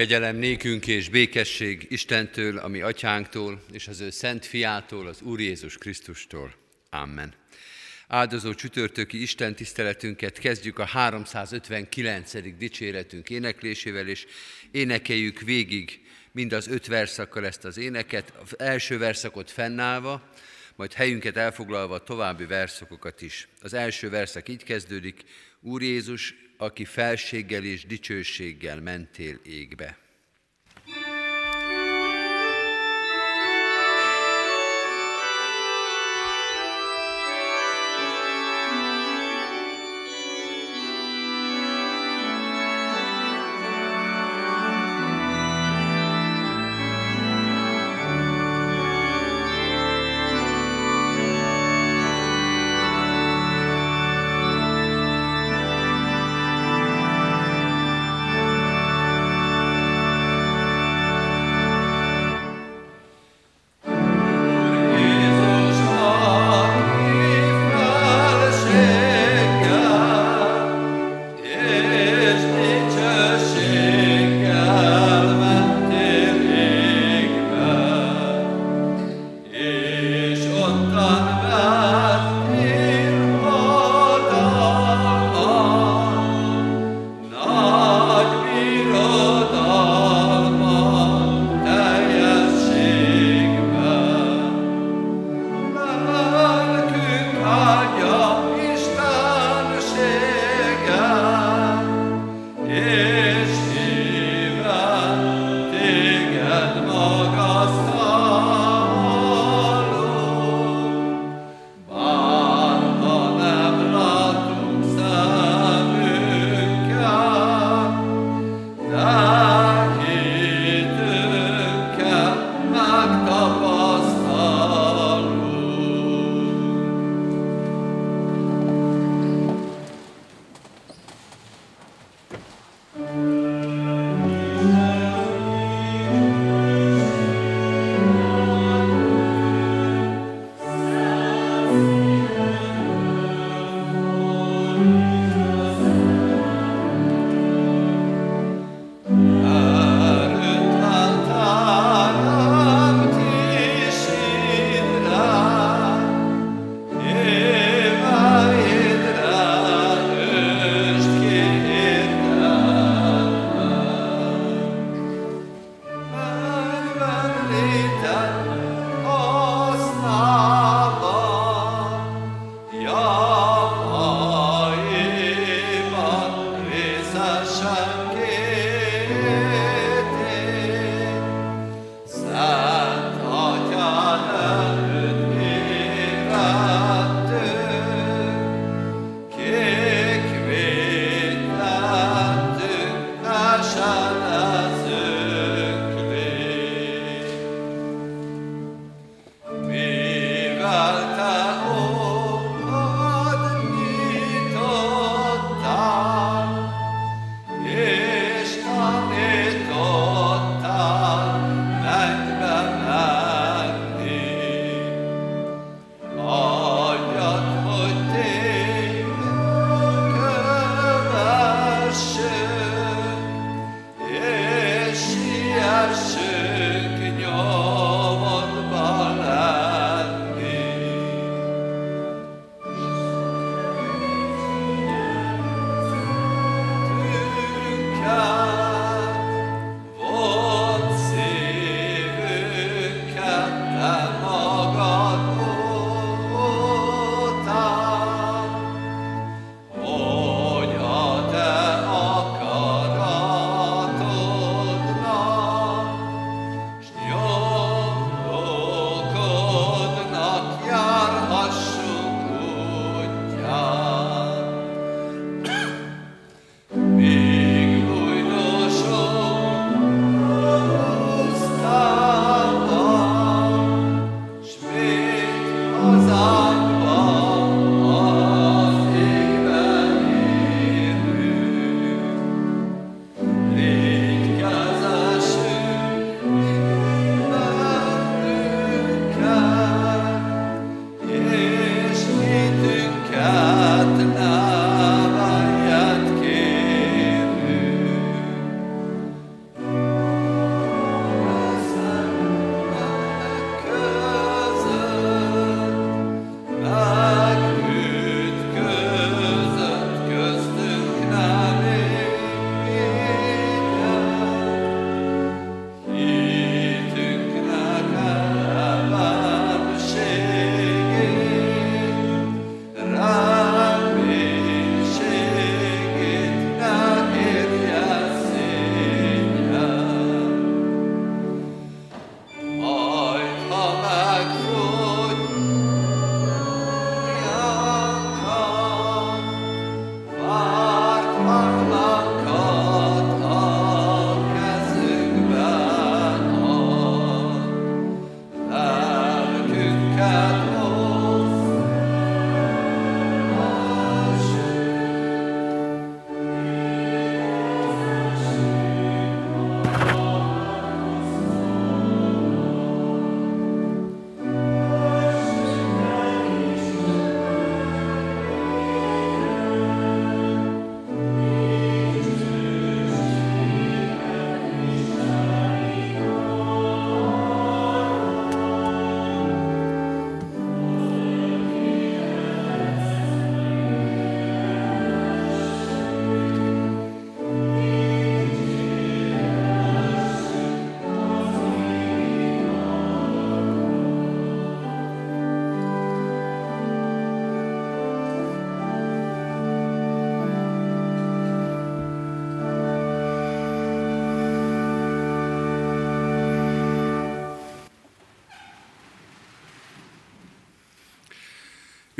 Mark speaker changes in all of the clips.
Speaker 1: Kegyelem nékünk és békesség Istentől, ami atyánktól, és az ő szent fiától, az Úr Jézus Krisztustól. Amen. Áldozó csütörtöki Isten tiszteletünket kezdjük a 359. dicséretünk éneklésével, és énekeljük végig mind az öt verszakkal ezt az éneket, az első verszakot fennállva, majd helyünket elfoglalva a további verszakokat is. Az első verszak így kezdődik, Úr Jézus, aki felséggel és dicsőséggel mentél égbe.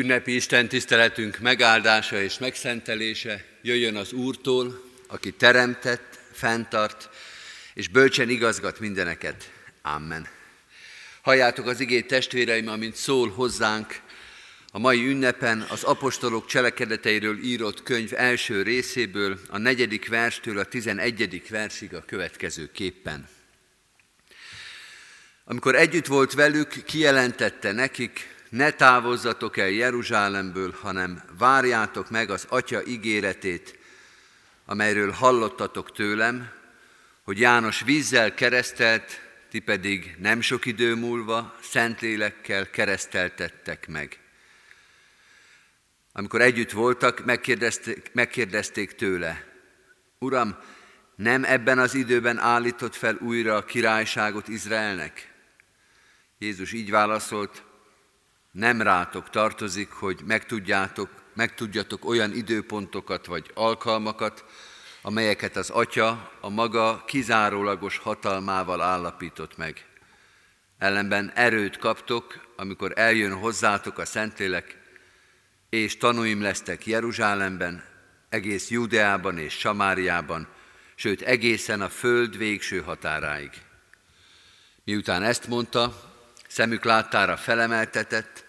Speaker 1: Ünnepi Isten tiszteletünk megáldása és megszentelése jöjjön az Úrtól, aki teremtett, fenntart, és bölcsen igazgat mindeneket. Amen. Halljátok az igét testvéreim, amint szól hozzánk a mai ünnepen az apostolok cselekedeteiről írott könyv első részéből, a negyedik verstől a tizenegyedik versig a következő képpen. Amikor együtt volt velük, kijelentette nekik, ne távozzatok el Jeruzsálemből, hanem várjátok meg az Atya ígéretét, amelyről hallottatok tőlem, hogy János vízzel keresztelt, ti pedig nem sok idő múlva Szentlélekkel kereszteltettek meg. Amikor együtt voltak, megkérdezték, megkérdezték tőle, Uram, nem ebben az időben állított fel újra a királyságot Izraelnek? Jézus így válaszolt, nem rátok tartozik, hogy megtudjátok, megtudjatok olyan időpontokat vagy alkalmakat, amelyeket az Atya a maga kizárólagos hatalmával állapított meg. Ellenben erőt kaptok, amikor eljön hozzátok a Szentlélek, és tanúim lesztek Jeruzsálemben, egész Judeában és Samáriában, sőt egészen a föld végső határáig. Miután ezt mondta, szemük láttára felemeltetett,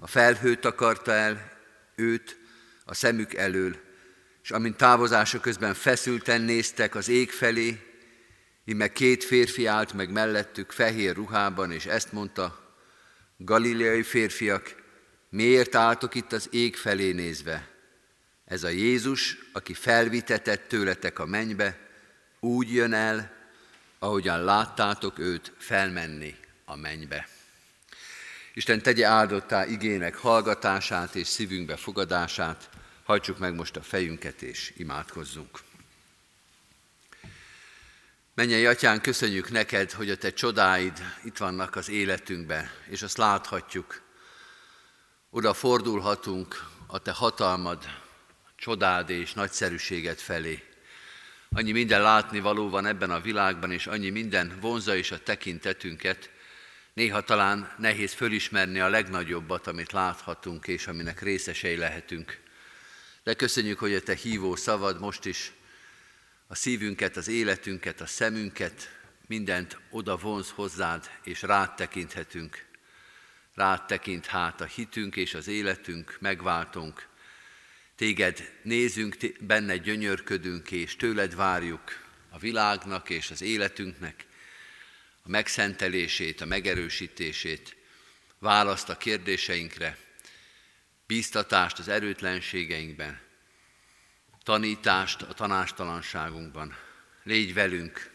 Speaker 1: a felhőt akarta el őt a szemük elől, és amint távozása közben feszülten néztek az ég felé, íme két férfi állt meg mellettük fehér ruhában, és ezt mondta, galileai férfiak, miért álltok itt az ég felé nézve? Ez a Jézus, aki felvitetett tőletek a mennybe, úgy jön el, ahogyan láttátok őt felmenni a mennybe. Isten tegye áldottá igének hallgatását és szívünkbe fogadását, hajtsuk meg most a fejünket és imádkozzunk. Mennyei Atyán, köszönjük neked, hogy a te csodáid itt vannak az életünkben, és azt láthatjuk. Oda fordulhatunk a te hatalmad, csodád és nagyszerűséged felé. Annyi minden látni való van ebben a világban, és annyi minden vonza is a tekintetünket, Néha talán nehéz fölismerni a legnagyobbat, amit láthatunk, és aminek részesei lehetünk. De köszönjük, hogy a Te hívó szavad most is a szívünket, az életünket, a szemünket, mindent oda vonz hozzád, és rád tekinthetünk. Rád tekint hát a hitünk és az életünk, megváltunk. Téged nézünk, benne gyönyörködünk, és tőled várjuk a világnak és az életünknek a megszentelését, a megerősítését, választ a kérdéseinkre, bíztatást az erőtlenségeinkben, tanítást a tanástalanságunkban. Légy velünk,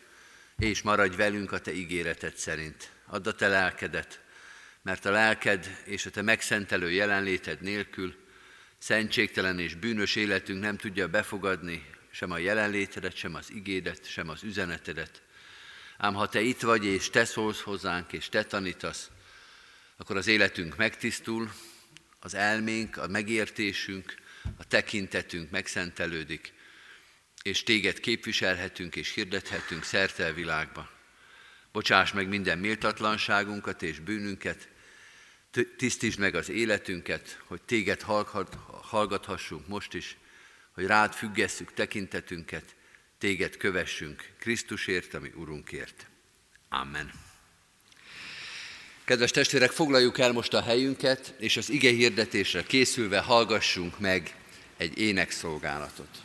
Speaker 1: és maradj velünk a Te ígéreted szerint. Add a Te lelkedet, mert a lelked és a Te megszentelő jelenléted nélkül szentségtelen és bűnös életünk nem tudja befogadni sem a jelenlétedet, sem az igédet, sem az üzenetedet. Ám ha Te itt vagy, és Te szólsz hozzánk, és Te tanítasz, akkor az életünk megtisztul, az elménk, a megértésünk, a tekintetünk megszentelődik, és Téged képviselhetünk és hirdethetünk szerte a világba. Bocsáss meg minden méltatlanságunkat és bűnünket, tisztítsd meg az életünket, hogy Téged hallgathassunk most is, hogy rád függesszük tekintetünket, téged kövessünk Krisztusért, ami Urunkért. Amen. Kedves testvérek, foglaljuk el most a helyünket, és az ige hirdetésre készülve hallgassunk meg egy énekszolgálatot.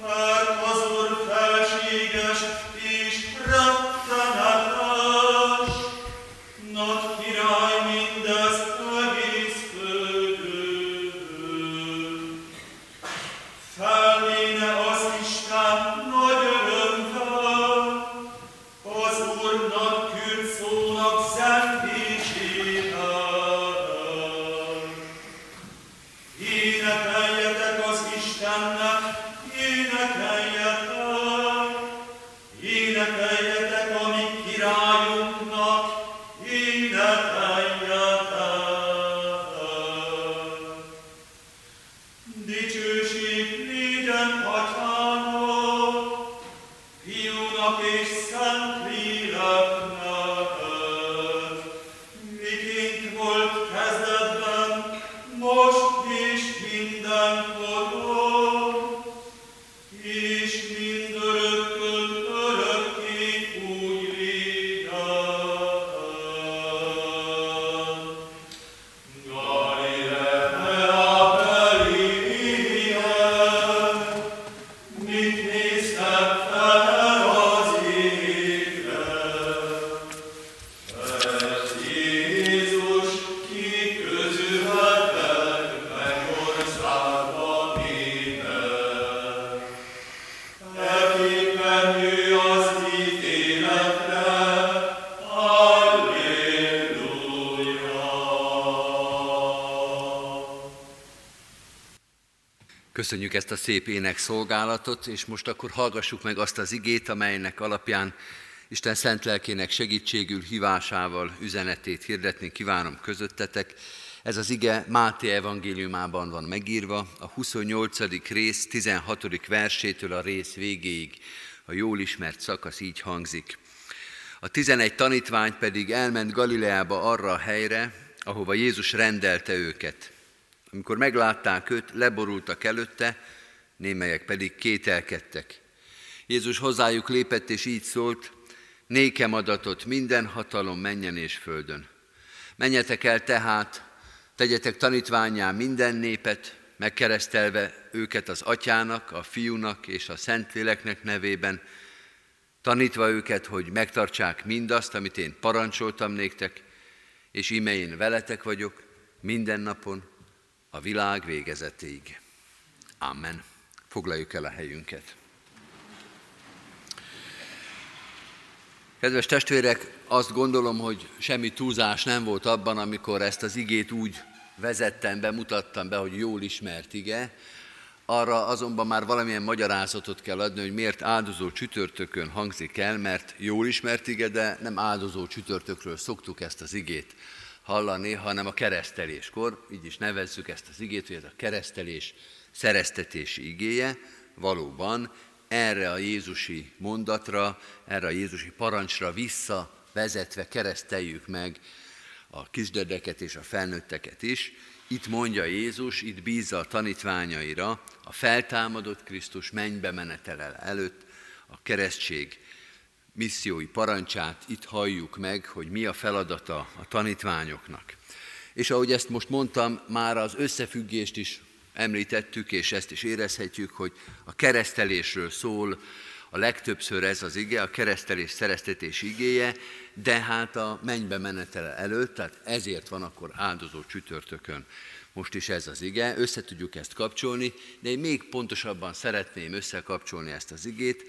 Speaker 1: Uh... Köszönjük ezt a szép ének szolgálatot, és most akkor hallgassuk meg azt az igét, amelynek alapján Isten szent lelkének segítségül hívásával üzenetét hirdetni kívánom közöttetek. Ez az ige Máté evangéliumában van megírva, a 28. rész 16. versétől a rész végéig. A jól ismert szakasz így hangzik. A 11 tanítvány pedig elment Galileába arra a helyre, ahova Jézus rendelte őket – amikor meglátták őt, leborultak előtte, némelyek pedig kételkedtek. Jézus hozzájuk lépett, és így szólt, nékem adatot minden hatalom menjen és földön. Menjetek el tehát, tegyetek tanítványá minden népet, megkeresztelve őket az atyának, a fiúnak és a szentléleknek nevében, tanítva őket, hogy megtartsák mindazt, amit én parancsoltam néktek, és íme én veletek vagyok minden napon, a világ végezetéig. Amen. Foglaljuk el a helyünket. Kedves testvérek, azt gondolom, hogy semmi túlzás nem volt abban, amikor ezt az igét úgy vezettem be, mutattam be, hogy jól ismert ige. Arra azonban már valamilyen magyarázatot kell adni, hogy miért áldozó csütörtökön hangzik el, mert jól ismert ige, de nem áldozó csütörtökről szoktuk ezt az igét hallani, hanem a kereszteléskor, így is nevezzük ezt az igét, hogy ez a keresztelés szereztetési igéje, valóban erre a Jézusi mondatra, erre a Jézusi parancsra visszavezetve kereszteljük meg a kisdedeket és a felnőtteket is. Itt mondja Jézus, itt bízza a tanítványaira a feltámadott Krisztus mennybe menetele előtt a keresztség missziói parancsát itt halljuk meg, hogy mi a feladata a tanítványoknak. És ahogy ezt most mondtam, már az összefüggést is említettük, és ezt is érezhetjük, hogy a keresztelésről szól a legtöbbször ez az ige, a keresztelés szereztetés igéje, de hát a mennybe menetele előtt, tehát ezért van akkor áldozó csütörtökön. Most is ez az ige, össze tudjuk ezt kapcsolni, de én még pontosabban szeretném összekapcsolni ezt az igét,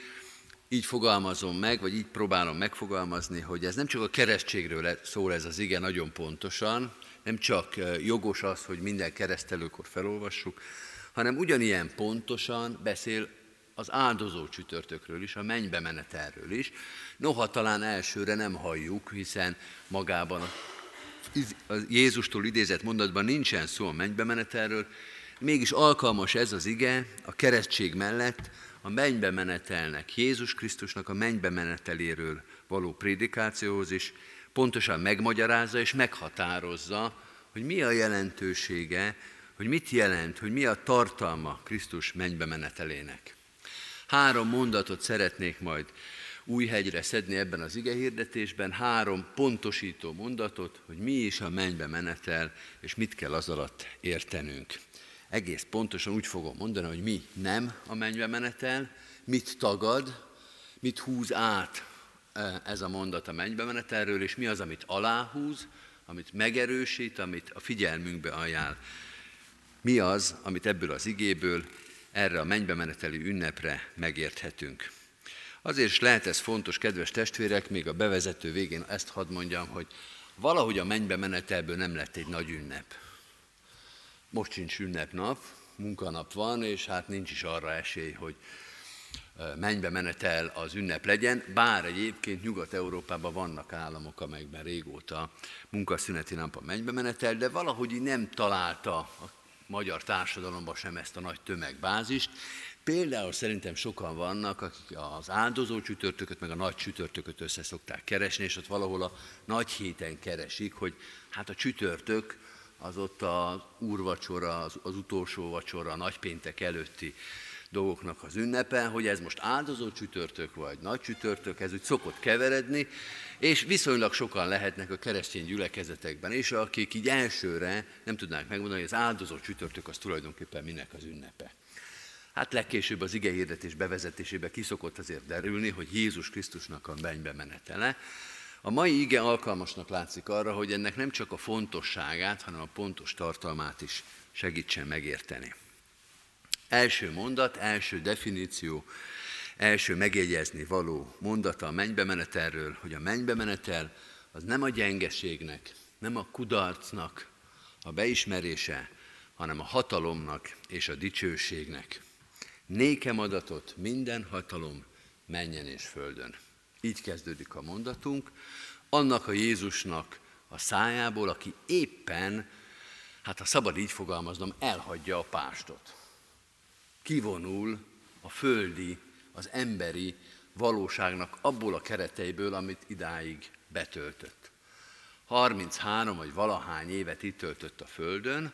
Speaker 1: így fogalmazom meg, vagy így próbálom megfogalmazni, hogy ez nem csak a keresztségről szól ez az ige nagyon pontosan, nem csak jogos az, hogy minden keresztelőkor felolvassuk, hanem ugyanilyen pontosan beszél az áldozó csütörtökről is, a mennybe menetelről is. Noha talán elsőre nem halljuk, hiszen magában a Jézustól idézett mondatban nincsen szó a mennybe menetelről, mégis alkalmas ez az ige a keresztség mellett a mennybe menetelnek, Jézus Krisztusnak a mennybe meneteléről való prédikációhoz is pontosan megmagyarázza és meghatározza, hogy mi a jelentősége, hogy mit jelent, hogy mi a tartalma Krisztus mennybe menetelének. Három mondatot szeretnék majd új hegyre szedni ebben az ige hirdetésben, három pontosító mondatot, hogy mi is a mennybe menetel, és mit kell az alatt értenünk. Egész pontosan úgy fogom mondani, hogy mi nem a mennybe menetel, mit tagad, mit húz át e, ez a mondat a mennybe menetelről, és mi az, amit aláhúz, amit megerősít, amit a figyelmünkbe ajánl. Mi az, amit ebből az igéből erre a mennybe meneteli ünnepre megérthetünk. Azért is lehet ez fontos, kedves testvérek, még a bevezető végén ezt hadd mondjam, hogy valahogy a mennybe menetelből nem lett egy nagy ünnep. Most sincs ünnepnap, munkanap van, és hát nincs is arra esély, hogy mennybe menetel az ünnep legyen, bár egyébként Nyugat-Európában vannak államok, amelyekben régóta munkaszüneti nap a mennybe menetel, de valahogy nem találta a magyar társadalomban sem ezt a nagy tömegbázist. Például szerintem sokan vannak, akik az áldozó csütörtököt, meg a nagy csütörtököt össze szokták keresni, és ott valahol a nagy héten keresik, hogy hát a csütörtök az ott az úrvacsora, az, az utolsó vacsora, a nagypéntek előtti dolgoknak az ünnepe, hogy ez most áldozó csütörtök vagy nagy csütörtök, ez úgy szokott keveredni, és viszonylag sokan lehetnek a keresztény gyülekezetekben, és akik így elsőre nem tudnák megmondani, hogy az áldozó csütörtök az tulajdonképpen minek az ünnepe. Hát legkésőbb az ige hirdetés bevezetésébe kiszokott azért derülni, hogy Jézus Krisztusnak a mennybe menetele. A mai ige alkalmasnak látszik arra, hogy ennek nem csak a fontosságát, hanem a pontos tartalmát is segítsen megérteni. Első mondat, első definíció, első megjegyezni való mondata a mennybe menetelről, hogy a mennybe menetel az nem a gyengeségnek, nem a kudarcnak a beismerése, hanem a hatalomnak és a dicsőségnek. Nékem adatot minden hatalom menjen és földön. Így kezdődik a mondatunk. Annak a Jézusnak a szájából, aki éppen, hát ha szabad így fogalmaznom, elhagyja a pástot. Kivonul a földi, az emberi valóságnak abból a kereteiből, amit idáig betöltött. 33 vagy valahány évet itt töltött a Földön,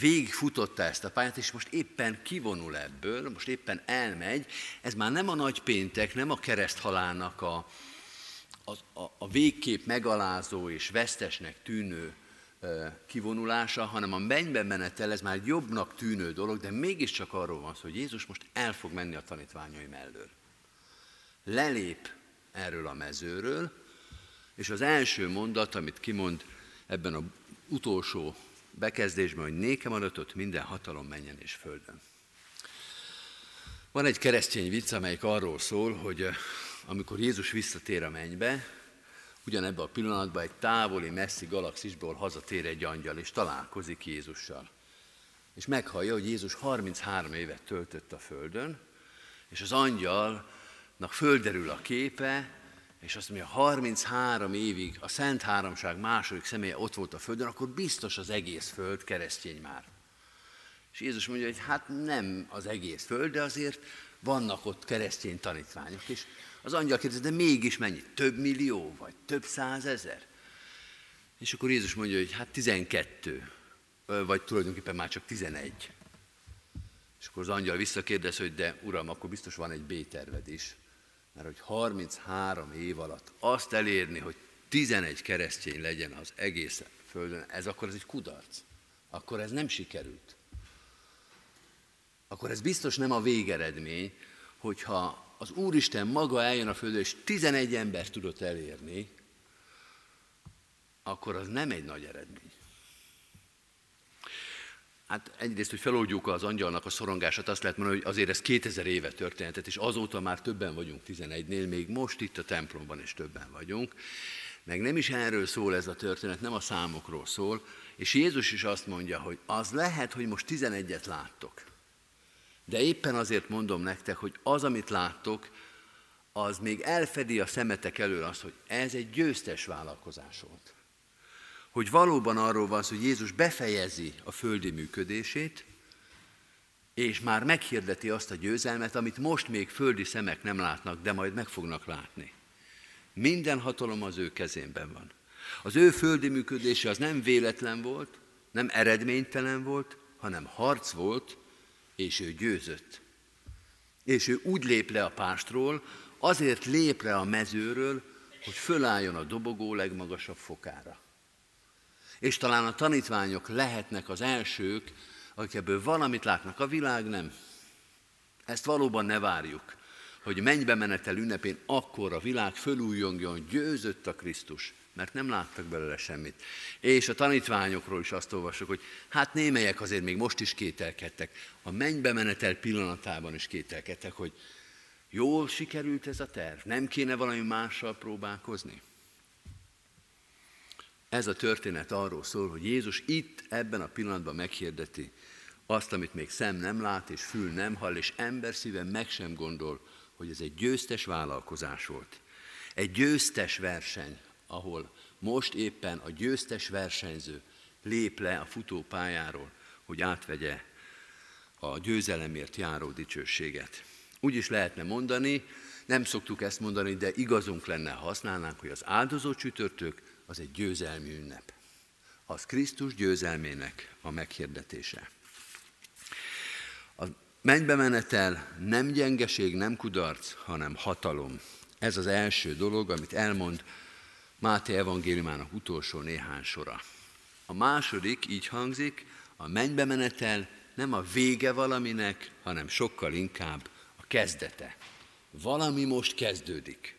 Speaker 1: végigfutotta ezt a pályát, és most éppen kivonul ebből, most éppen elmegy. Ez már nem a nagy péntek, nem a kereszthalálnak a, a, a, a végkép megalázó és vesztesnek tűnő kivonulása, hanem a mennybe menetel, ez már jobbnak tűnő dolog, de mégiscsak arról van szó, hogy Jézus most el fog menni a tanítványai mellől. Lelép erről a mezőről, és az első mondat, amit kimond ebben az utolsó bekezdésben, hogy nékem adatot minden hatalom menjen és földön. Van egy keresztény vicc, amelyik arról szól, hogy amikor Jézus visszatér a mennybe, ugyanebben a pillanatban egy távoli, messzi galaxisból hazatér egy angyal, és találkozik Jézussal. És meghallja, hogy Jézus 33 évet töltött a Földön, és az angyalnak földerül a képe, és azt mondja, 33 évig a Szent Háromság második személye ott volt a Földön, akkor biztos az egész Föld keresztény már. És Jézus mondja, hogy hát nem az egész Föld, de azért vannak ott keresztény tanítványok. És az angyal kérdezi, de mégis mennyi? Több millió, vagy több százezer? És akkor Jézus mondja, hogy hát 12, vagy tulajdonképpen már csak 11. És akkor az angyal visszakérdez, hogy de uram, akkor biztos van egy B-terved is. Mert hogy 33 év alatt azt elérni, hogy 11 keresztény legyen az egész földön, ez akkor ez egy kudarc. Akkor ez nem sikerült. Akkor ez biztos nem a végeredmény, hogyha az Úristen maga eljön a földre, és 11 ember tudott elérni, akkor az nem egy nagy eredmény. Hát egyrészt, hogy feloldjuk az angyalnak a szorongását, azt lehet mondani, hogy azért ez 2000 éve történetet, és azóta már többen vagyunk 11-nél, még most itt a templomban is többen vagyunk. Meg nem is erről szól ez a történet, nem a számokról szól, és Jézus is azt mondja, hogy az lehet, hogy most 11-et láttok. De éppen azért mondom nektek, hogy az, amit láttok, az még elfedi a szemetek elől azt, hogy ez egy győztes vállalkozás volt hogy valóban arról van szó, hogy Jézus befejezi a földi működését, és már meghirdeti azt a győzelmet, amit most még földi szemek nem látnak, de majd meg fognak látni. Minden hatalom az ő kezében van. Az ő földi működése az nem véletlen volt, nem eredménytelen volt, hanem harc volt, és ő győzött. És ő úgy lép le a pástról, azért lép le a mezőről, hogy fölálljon a dobogó legmagasabb fokára. És talán a tanítványok lehetnek az elsők, akik ebből valamit látnak. A világ nem. Ezt valóban ne várjuk, hogy mennybe menetel ünnepén akkor a világ fölújongjon, győzött a Krisztus, mert nem láttak belőle semmit. És a tanítványokról is azt olvasok, hogy hát némelyek azért még most is kételkedtek. A mennybe menetel pillanatában is kételkedtek, hogy jól sikerült ez a terv, nem kéne valami mással próbálkozni. Ez a történet arról szól, hogy Jézus itt, ebben a pillanatban meghirdeti azt, amit még szem nem lát, és fül nem hall, és ember szíven meg sem gondol, hogy ez egy győztes vállalkozás volt. Egy győztes verseny, ahol most éppen a győztes versenyző lép le a futópályáról, hogy átvegye a győzelemért járó dicsőséget. Úgy is lehetne mondani, nem szoktuk ezt mondani, de igazunk lenne, ha használnánk, hogy az áldozó csütörtök az egy győzelmi ünnep. Az Krisztus győzelmének a meghirdetése. A mennybe menetel nem gyengeség, nem kudarc, hanem hatalom. Ez az első dolog, amit elmond Máté evangéliumának utolsó néhány sora. A második így hangzik, a mennybe menetel nem a vége valaminek, hanem sokkal inkább a kezdete. Valami most kezdődik.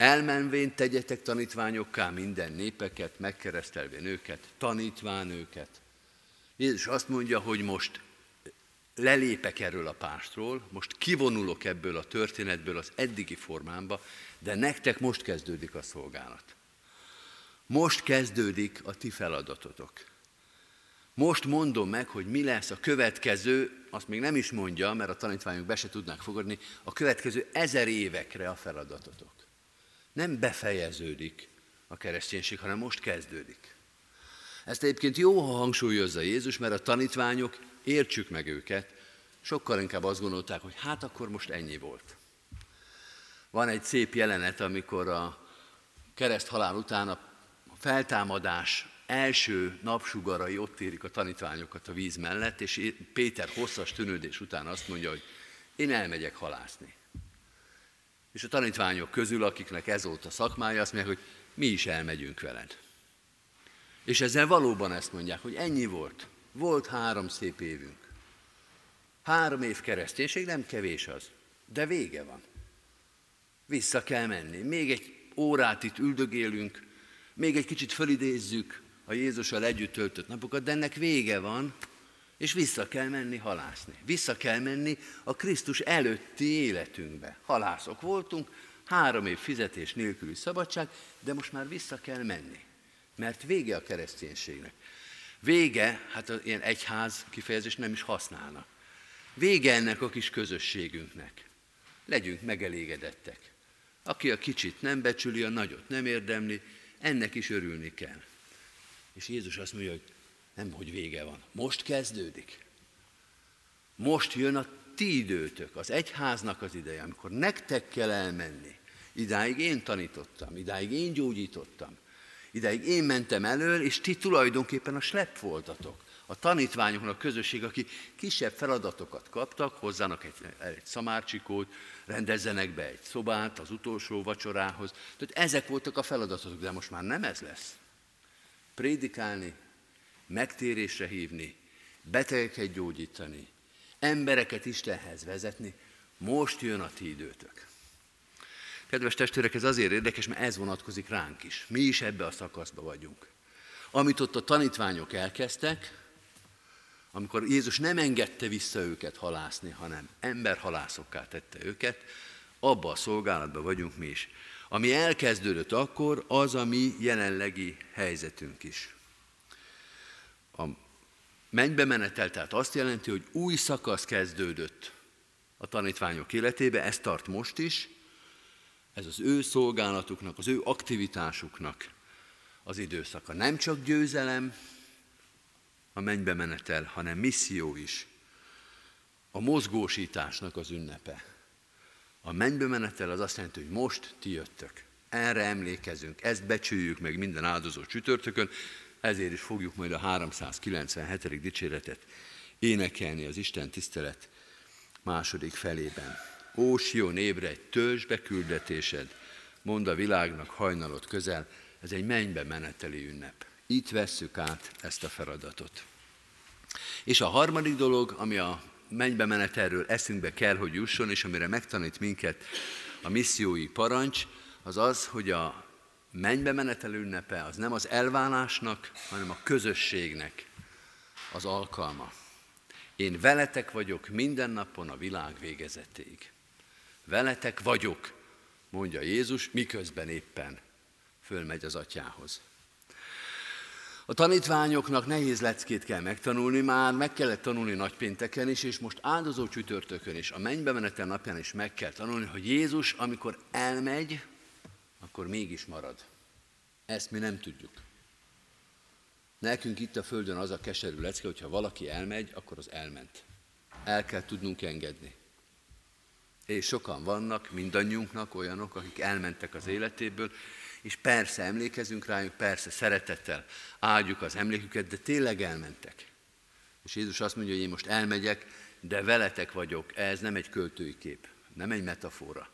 Speaker 1: Elmenvén tegyetek tanítványokká minden népeket, megkeresztelvén őket, tanítván őket. Jézus azt mondja, hogy most lelépek erről a pástról, most kivonulok ebből a történetből az eddigi formámba, de nektek most kezdődik a szolgálat. Most kezdődik a ti feladatotok. Most mondom meg, hogy mi lesz a következő, azt még nem is mondja, mert a tanítványok be se tudnák fogadni, a következő ezer évekre a feladatotok. Nem befejeződik a kereszténység, hanem most kezdődik. Ezt egyébként jó, ha hangsúlyozza Jézus, mert a tanítványok, értsük meg őket, sokkal inkább azt gondolták, hogy hát akkor most ennyi volt. Van egy szép jelenet, amikor a kereszt halál után a feltámadás első napsugarai ott érik a tanítványokat a víz mellett, és Péter hosszas tűnődés után azt mondja, hogy én elmegyek halászni. És a tanítványok közül, akiknek ez volt a szakmája, azt mondják, hogy mi is elmegyünk veled. És ezzel valóban ezt mondják, hogy ennyi volt. Volt három szép évünk. Három év kereszténység nem kevés az, de vége van. Vissza kell menni. Még egy órát itt üldögélünk, még egy kicsit fölidézzük a Jézussal együtt töltött napokat, de ennek vége van, és vissza kell menni halászni. Vissza kell menni a Krisztus előtti életünkbe. Halászok voltunk, három év fizetés nélküli szabadság, de most már vissza kell menni. Mert vége a kereszténységnek. Vége, hát ilyen egyház kifejezést nem is használnak. Vége ennek a kis közösségünknek. Legyünk megelégedettek. Aki a kicsit nem becsüli, a nagyot nem érdemli, ennek is örülni kell. És Jézus azt mondja, hogy nem, hogy vége van. Most kezdődik. Most jön a ti időtök, az egyháznak az ideje, amikor nektek kell elmenni. Idáig én tanítottam, idáig én gyógyítottam, idáig én mentem elől, és ti tulajdonképpen a slep voltatok a tanítványoknak a közösség, aki kisebb feladatokat kaptak, hozzanak egy, egy szamárcsikót, rendezzenek be egy szobát az utolsó vacsorához. Tehát ezek voltak a feladatok, de most már nem ez lesz. Prédikálni, megtérésre hívni, betegeket gyógyítani, embereket Istenhez vezetni, most jön a ti időtök. Kedves testvérek, ez azért érdekes, mert ez vonatkozik ránk is. Mi is ebbe a szakaszba vagyunk. Amit ott a tanítványok elkezdtek, amikor Jézus nem engedte vissza őket halászni, hanem emberhalászokká tette őket, abba a szolgálatban vagyunk mi is. Ami elkezdődött akkor, az a mi jelenlegi helyzetünk is. A mennybe menetel, tehát azt jelenti, hogy új szakasz kezdődött a tanítványok életébe, ez tart most is, ez az ő szolgálatuknak, az ő aktivitásuknak az időszaka. Nem csak győzelem, a mennybe menetel, hanem misszió is. A mozgósításnak az ünnepe. A mennybe menetel az azt jelenti, hogy most ti jöttök. Erre emlékezünk, ezt becsüljük meg minden áldozó csütörtökön, ezért is fogjuk majd a 397. dicséretet énekelni az Isten tisztelet második felében. Ó, Sion, ébredj, törzs be küldetésed, mond a világnak hajnalot közel, ez egy mennybe meneteli ünnep. Itt vesszük át ezt a feladatot. És a harmadik dolog, ami a mennybe menetelről eszünkbe kell, hogy jusson, és amire megtanít minket a missziói parancs, az az, hogy a mennybe menetel ünnepe az nem az elválásnak, hanem a közösségnek az alkalma. Én veletek vagyok minden napon a világ végezetéig. Veletek vagyok, mondja Jézus, miközben éppen fölmegy az atyához. A tanítványoknak nehéz leckét kell megtanulni, már meg kellett tanulni nagypénteken is, és most áldozó csütörtökön is, a mennybe menetel napján is meg kell tanulni, hogy Jézus, amikor elmegy, akkor mégis marad. Ezt mi nem tudjuk. Nekünk itt a Földön az a keserű lecke, hogyha valaki elmegy, akkor az elment. El kell tudnunk engedni. És sokan vannak, mindannyiunknak olyanok, akik elmentek az életéből, és persze emlékezünk rájuk, persze szeretettel áldjuk az emléküket, de tényleg elmentek. És Jézus azt mondja, hogy én most elmegyek, de veletek vagyok. Ez nem egy költői kép, nem egy metafora,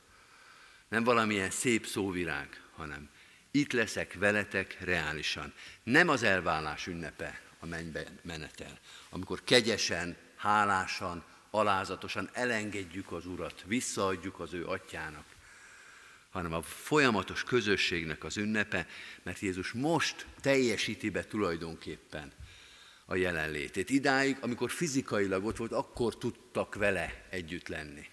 Speaker 1: nem valamilyen szép szóvirág, hanem itt leszek veletek reálisan. Nem az elválás ünnepe a mennybe menetel, amikor kegyesen, hálásan, alázatosan elengedjük az Urat, visszaadjuk az ő atyának, hanem a folyamatos közösségnek az ünnepe, mert Jézus most teljesíti be tulajdonképpen a jelenlétét. Idáig, amikor fizikailag ott volt, akkor tudtak vele együtt lenni.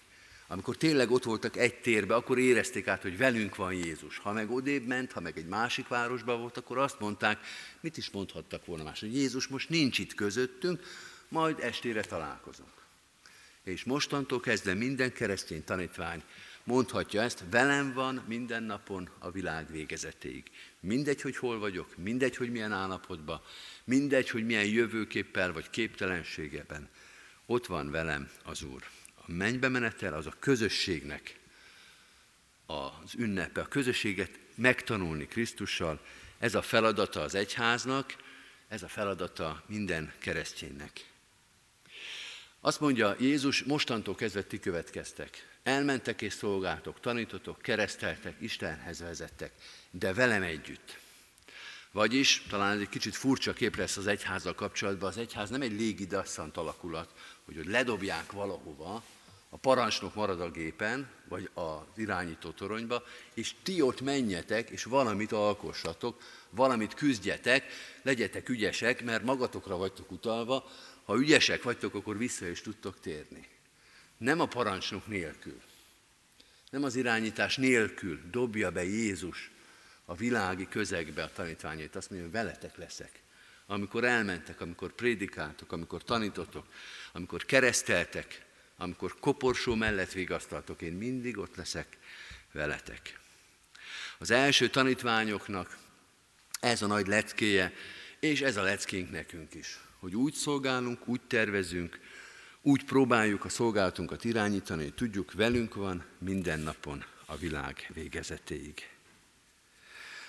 Speaker 1: Amikor tényleg ott voltak egy térbe, akkor érezték át, hogy velünk van Jézus. Ha meg odébb ment, ha meg egy másik városba volt, akkor azt mondták, mit is mondhattak volna más, hogy Jézus most nincs itt közöttünk, majd estére találkozunk. És mostantól kezdve minden keresztény tanítvány mondhatja ezt, velem van minden napon a világ végezetéig. Mindegy, hogy hol vagyok, mindegy, hogy milyen állapotban, mindegy, hogy milyen jövőképpel vagy képtelenségeben, ott van velem az Úr. A mennybe menetel az a közösségnek az ünnepe, a közösséget megtanulni Krisztussal, ez a feladata az egyháznak, ez a feladata minden kereszténynek. Azt mondja Jézus, mostantól kezdve ti következtek. Elmentek és szolgáltok, tanítotok, kereszteltek, Istenhez vezettek, de velem együtt. Vagyis, talán ez egy kicsit furcsa kép lesz az egyházzal kapcsolatban, az egyház nem egy légidasszant alakulat, hogy, hogy ledobják valahova, a parancsnok marad a gépen, vagy az irányító toronyba, és ti ott menjetek, és valamit alkossatok, valamit küzdjetek, legyetek ügyesek, mert magatokra vagytok utalva, ha ügyesek vagytok, akkor vissza is tudtok térni. Nem a parancsnok nélkül, nem az irányítás nélkül dobja be Jézus a világi közegbe a tanítványait. Azt mondja, hogy veletek leszek. Amikor elmentek, amikor prédikáltok, amikor tanítotok, amikor kereszteltek, amikor koporsó mellett vigasztaltok, én mindig ott leszek veletek. Az első tanítványoknak ez a nagy leckéje, és ez a leckénk nekünk is hogy úgy szolgálunk, úgy tervezünk, úgy próbáljuk a szolgálatunkat irányítani, hogy tudjuk, velünk van minden napon a világ végezetéig.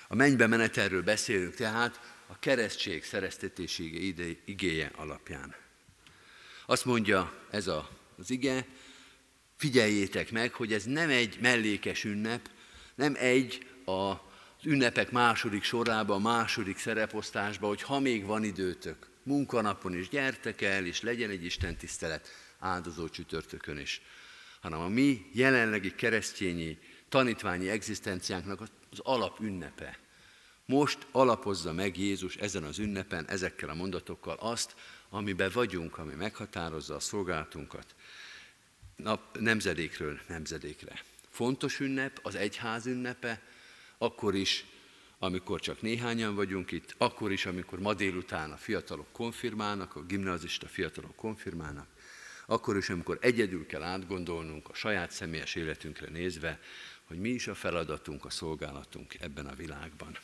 Speaker 1: A mennybe menetelről beszélünk tehát a keresztség szereztetési igéje alapján. Azt mondja ez a, az ige, figyeljétek meg, hogy ez nem egy mellékes ünnep, nem egy a ünnepek második sorába, második szereposztásba, hogy ha még van időtök, munkanapon is gyertek el, és legyen egy Isten tisztelet áldozó csütörtökön is, hanem a mi jelenlegi keresztényi, tanítványi egzisztenciánknak az alapünnepe. Most alapozza meg Jézus ezen az ünnepen, ezekkel a mondatokkal azt, amiben vagyunk, ami meghatározza a szolgálatunkat nap, nemzedékről nemzedékre. Fontos ünnep, az egyház ünnepe, akkor is, amikor csak néhányan vagyunk itt, akkor is, amikor ma délután a fiatalok konfirmálnak, a gimnazista fiatalok konfirmálnak, akkor is, amikor egyedül kell átgondolnunk a saját személyes életünkre nézve, hogy mi is a feladatunk, a szolgálatunk ebben a világban.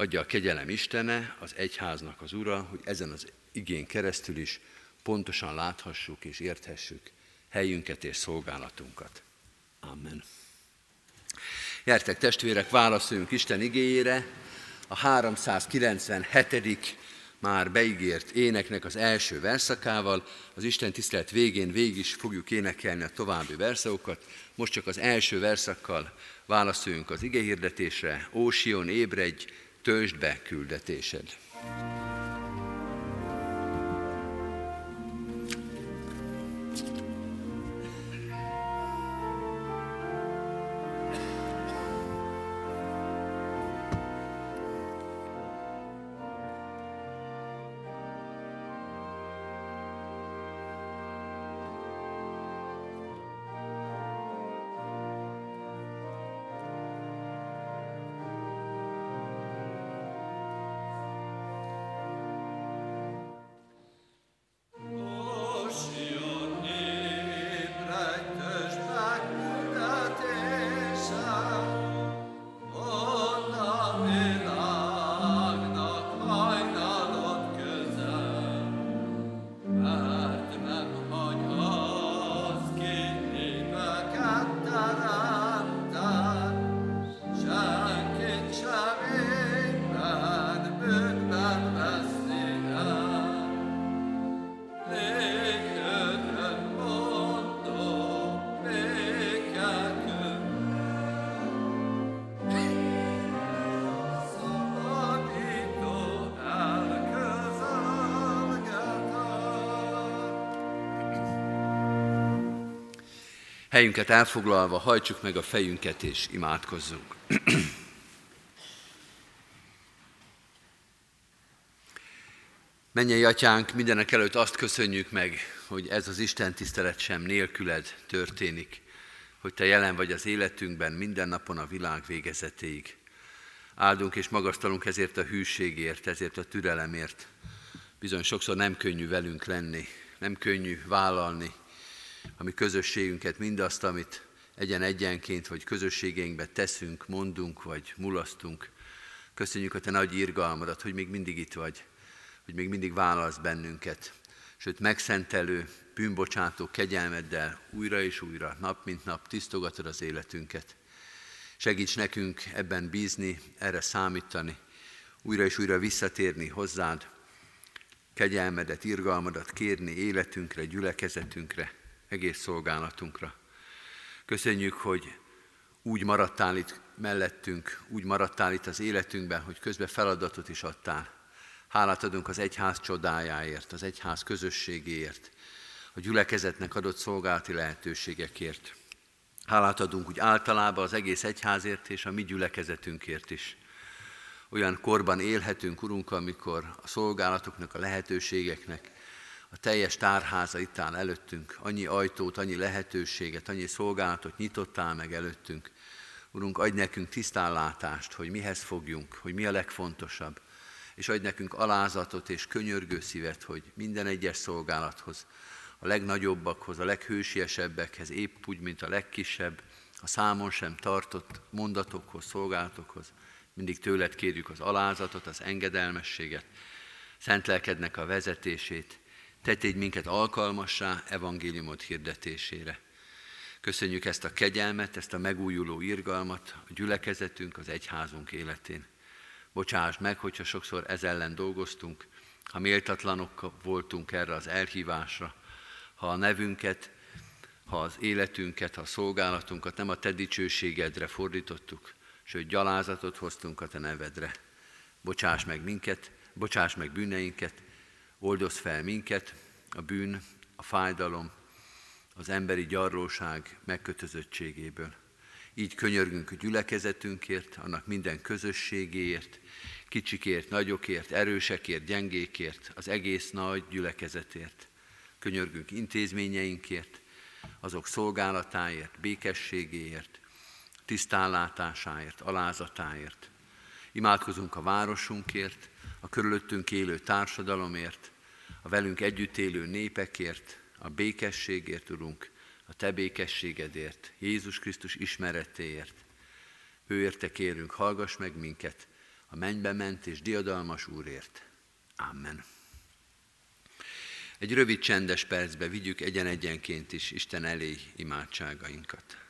Speaker 1: Adja a kegyelem Istene, az egyháznak az Ura, hogy ezen az igén keresztül is pontosan láthassuk és érthessük helyünket és szolgálatunkat. Amen. Gyertek testvérek, válaszoljunk Isten igényére, a 397. már beígért éneknek az első verszakával. Az Isten tisztelet végén végig is fogjuk énekelni a további verszakokat. Most csak az első verszakkal válaszoljunk az igehirdetésre. Ósion, ébredj, töltsd be küldetésed. Helyünket elfoglalva hajtsuk meg a fejünket és imádkozzunk. Mennyei atyánk, mindenek előtt azt köszönjük meg, hogy ez az Isten tisztelet sem nélküled történik, hogy Te jelen vagy az életünkben minden napon a világ végezetéig. Áldunk és magasztalunk ezért a hűségért, ezért a türelemért. Bizony sokszor nem könnyű velünk lenni, nem könnyű vállalni a mi közösségünket, mindazt, amit egyen-egyenként vagy közösségeinkben teszünk, mondunk vagy mulasztunk. Köszönjük a Te nagy irgalmadat, hogy még mindig itt vagy, hogy még mindig válasz bennünket, sőt megszentelő, bűnbocsátó kegyelmeddel újra és újra, nap mint nap tisztogatod az életünket. Segíts nekünk ebben bízni, erre számítani, újra és újra visszatérni hozzád, kegyelmedet, irgalmadat kérni életünkre, gyülekezetünkre, egész szolgálatunkra. Köszönjük, hogy úgy maradtál itt mellettünk, úgy maradtál itt az életünkben, hogy közben feladatot is adtál. Hálát adunk az egyház csodájáért, az egyház közösségéért, a gyülekezetnek adott szolgálati lehetőségekért. Hálát adunk úgy általában az egész egyházért és a mi gyülekezetünkért is. Olyan korban élhetünk, Urunk, amikor a szolgálatoknak, a lehetőségeknek a teljes tárháza itt áll előttünk, annyi ajtót, annyi lehetőséget, annyi szolgálatot nyitottál meg előttünk. Urunk, adj nekünk tisztánlátást, hogy mihez fogjunk, hogy mi a legfontosabb, és adj nekünk alázatot és könyörgő szívet, hogy minden egyes szolgálathoz, a legnagyobbakhoz, a leghősiesebbekhez, épp úgy, mint a legkisebb, a számon sem tartott mondatokhoz, szolgálatokhoz, mindig tőled kérjük az alázatot, az engedelmességet, szent lelkednek a vezetését, te tégy minket alkalmassá evangéliumot hirdetésére. Köszönjük ezt a kegyelmet, ezt a megújuló irgalmat a gyülekezetünk, az egyházunk életén. Bocsáss meg, hogyha sokszor ez ellen dolgoztunk, ha méltatlanok voltunk erre az elhívásra, ha a nevünket, ha az életünket, ha a szolgálatunkat nem a te dicsőségedre fordítottuk, sőt gyalázatot hoztunk a te nevedre. Bocsáss meg minket, bocsáss meg bűneinket, Oldoz fel minket a bűn, a fájdalom, az emberi gyarlóság megkötözöttségéből. Így könyörgünk a gyülekezetünkért, annak minden közösségéért, kicsikért, nagyokért, erősekért, gyengékért, az egész nagy gyülekezetért. Könyörgünk intézményeinkért, azok szolgálatáért, békességéért, tisztánlátásáért, alázatáért. Imádkozunk a városunkért, a körülöttünk élő társadalomért, a velünk együtt élő népekért, a békességért, Urunk, a Te békességedért, Jézus Krisztus ismeretéért. Őérte kérünk, hallgass meg minket, a mennybe ment és diadalmas Úrért. Amen. Egy rövid csendes percbe vigyük egyen-egyenként is Isten elé imádságainkat.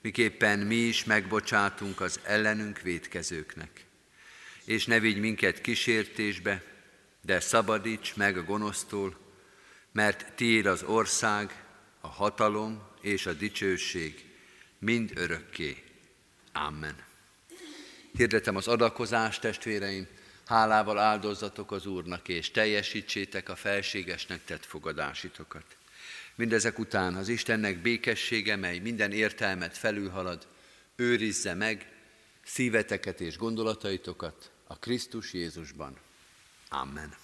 Speaker 1: miképpen mi is megbocsátunk az ellenünk védkezőknek. És ne vigy minket kísértésbe, de szabadíts meg a gonosztól, mert tiéd az ország, a hatalom és a dicsőség mind örökké. Amen. Hirdetem az adakozást, testvéreim, hálával áldozzatok az Úrnak, és teljesítsétek a felségesnek tett fogadásitokat. Mindezek után az Istennek békessége, mely minden értelmet felülhalad, őrizze meg szíveteket és gondolataitokat a Krisztus Jézusban. Amen.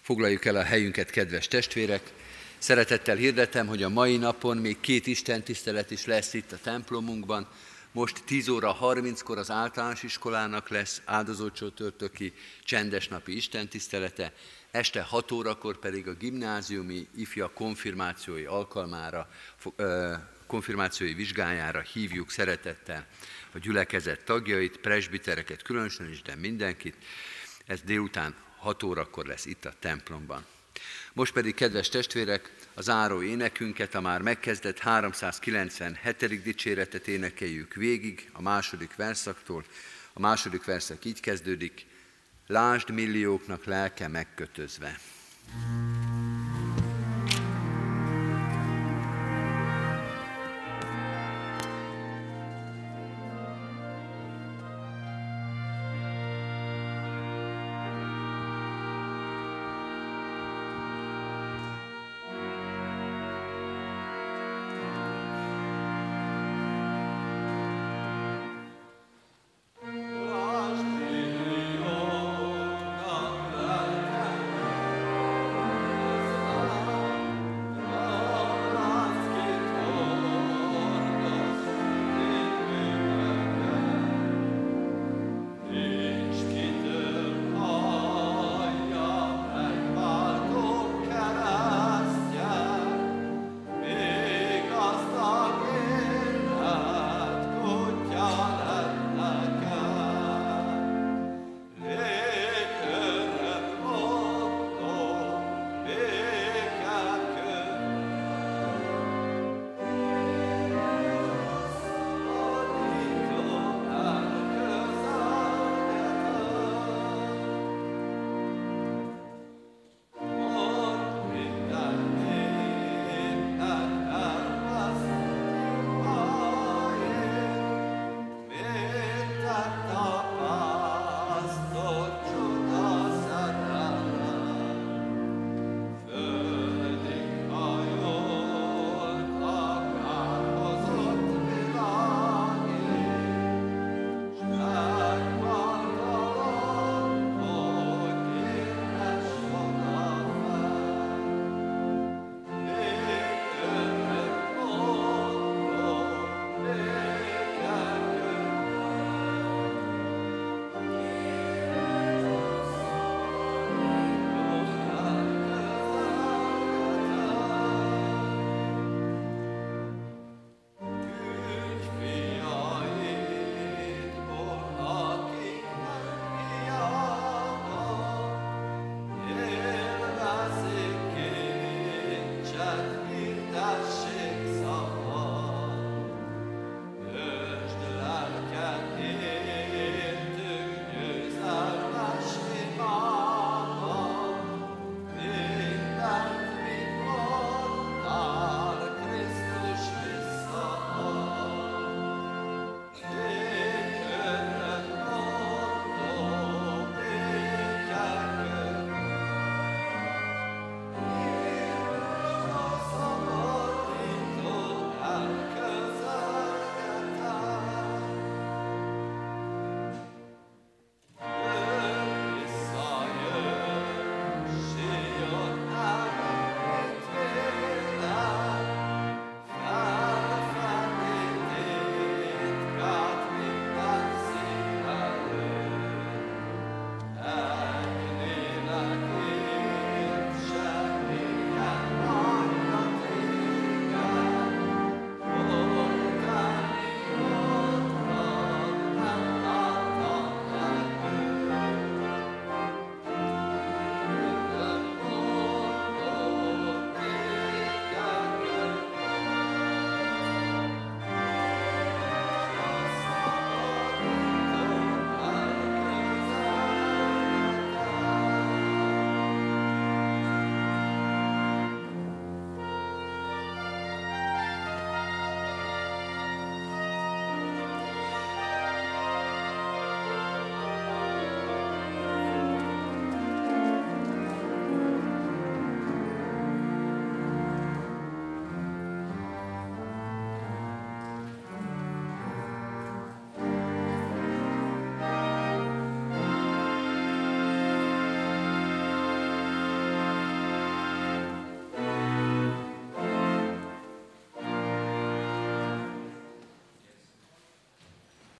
Speaker 1: Foglaljuk el a helyünket, kedves testvérek! Szeretettel hirdetem, hogy a mai napon még két Isten tisztelet is lesz itt a templomunkban. Most 10 óra 30-kor az általános iskolának lesz áldozócsotörtöki csendes napi istentisztelete, este 6 órakor pedig a gimnáziumi ifja konfirmációi alkalmára, konfirmációi vizsgájára hívjuk szeretettel a gyülekezet tagjait, presbitereket különösen is, de mindenkit. Ez délután 6 órakor lesz itt a templomban. Most pedig, kedves testvérek, az áró énekünket, a már megkezdett 397. dicséretet énekeljük végig a második verszaktól. A második verszak így kezdődik, Lásd millióknak lelke megkötözve.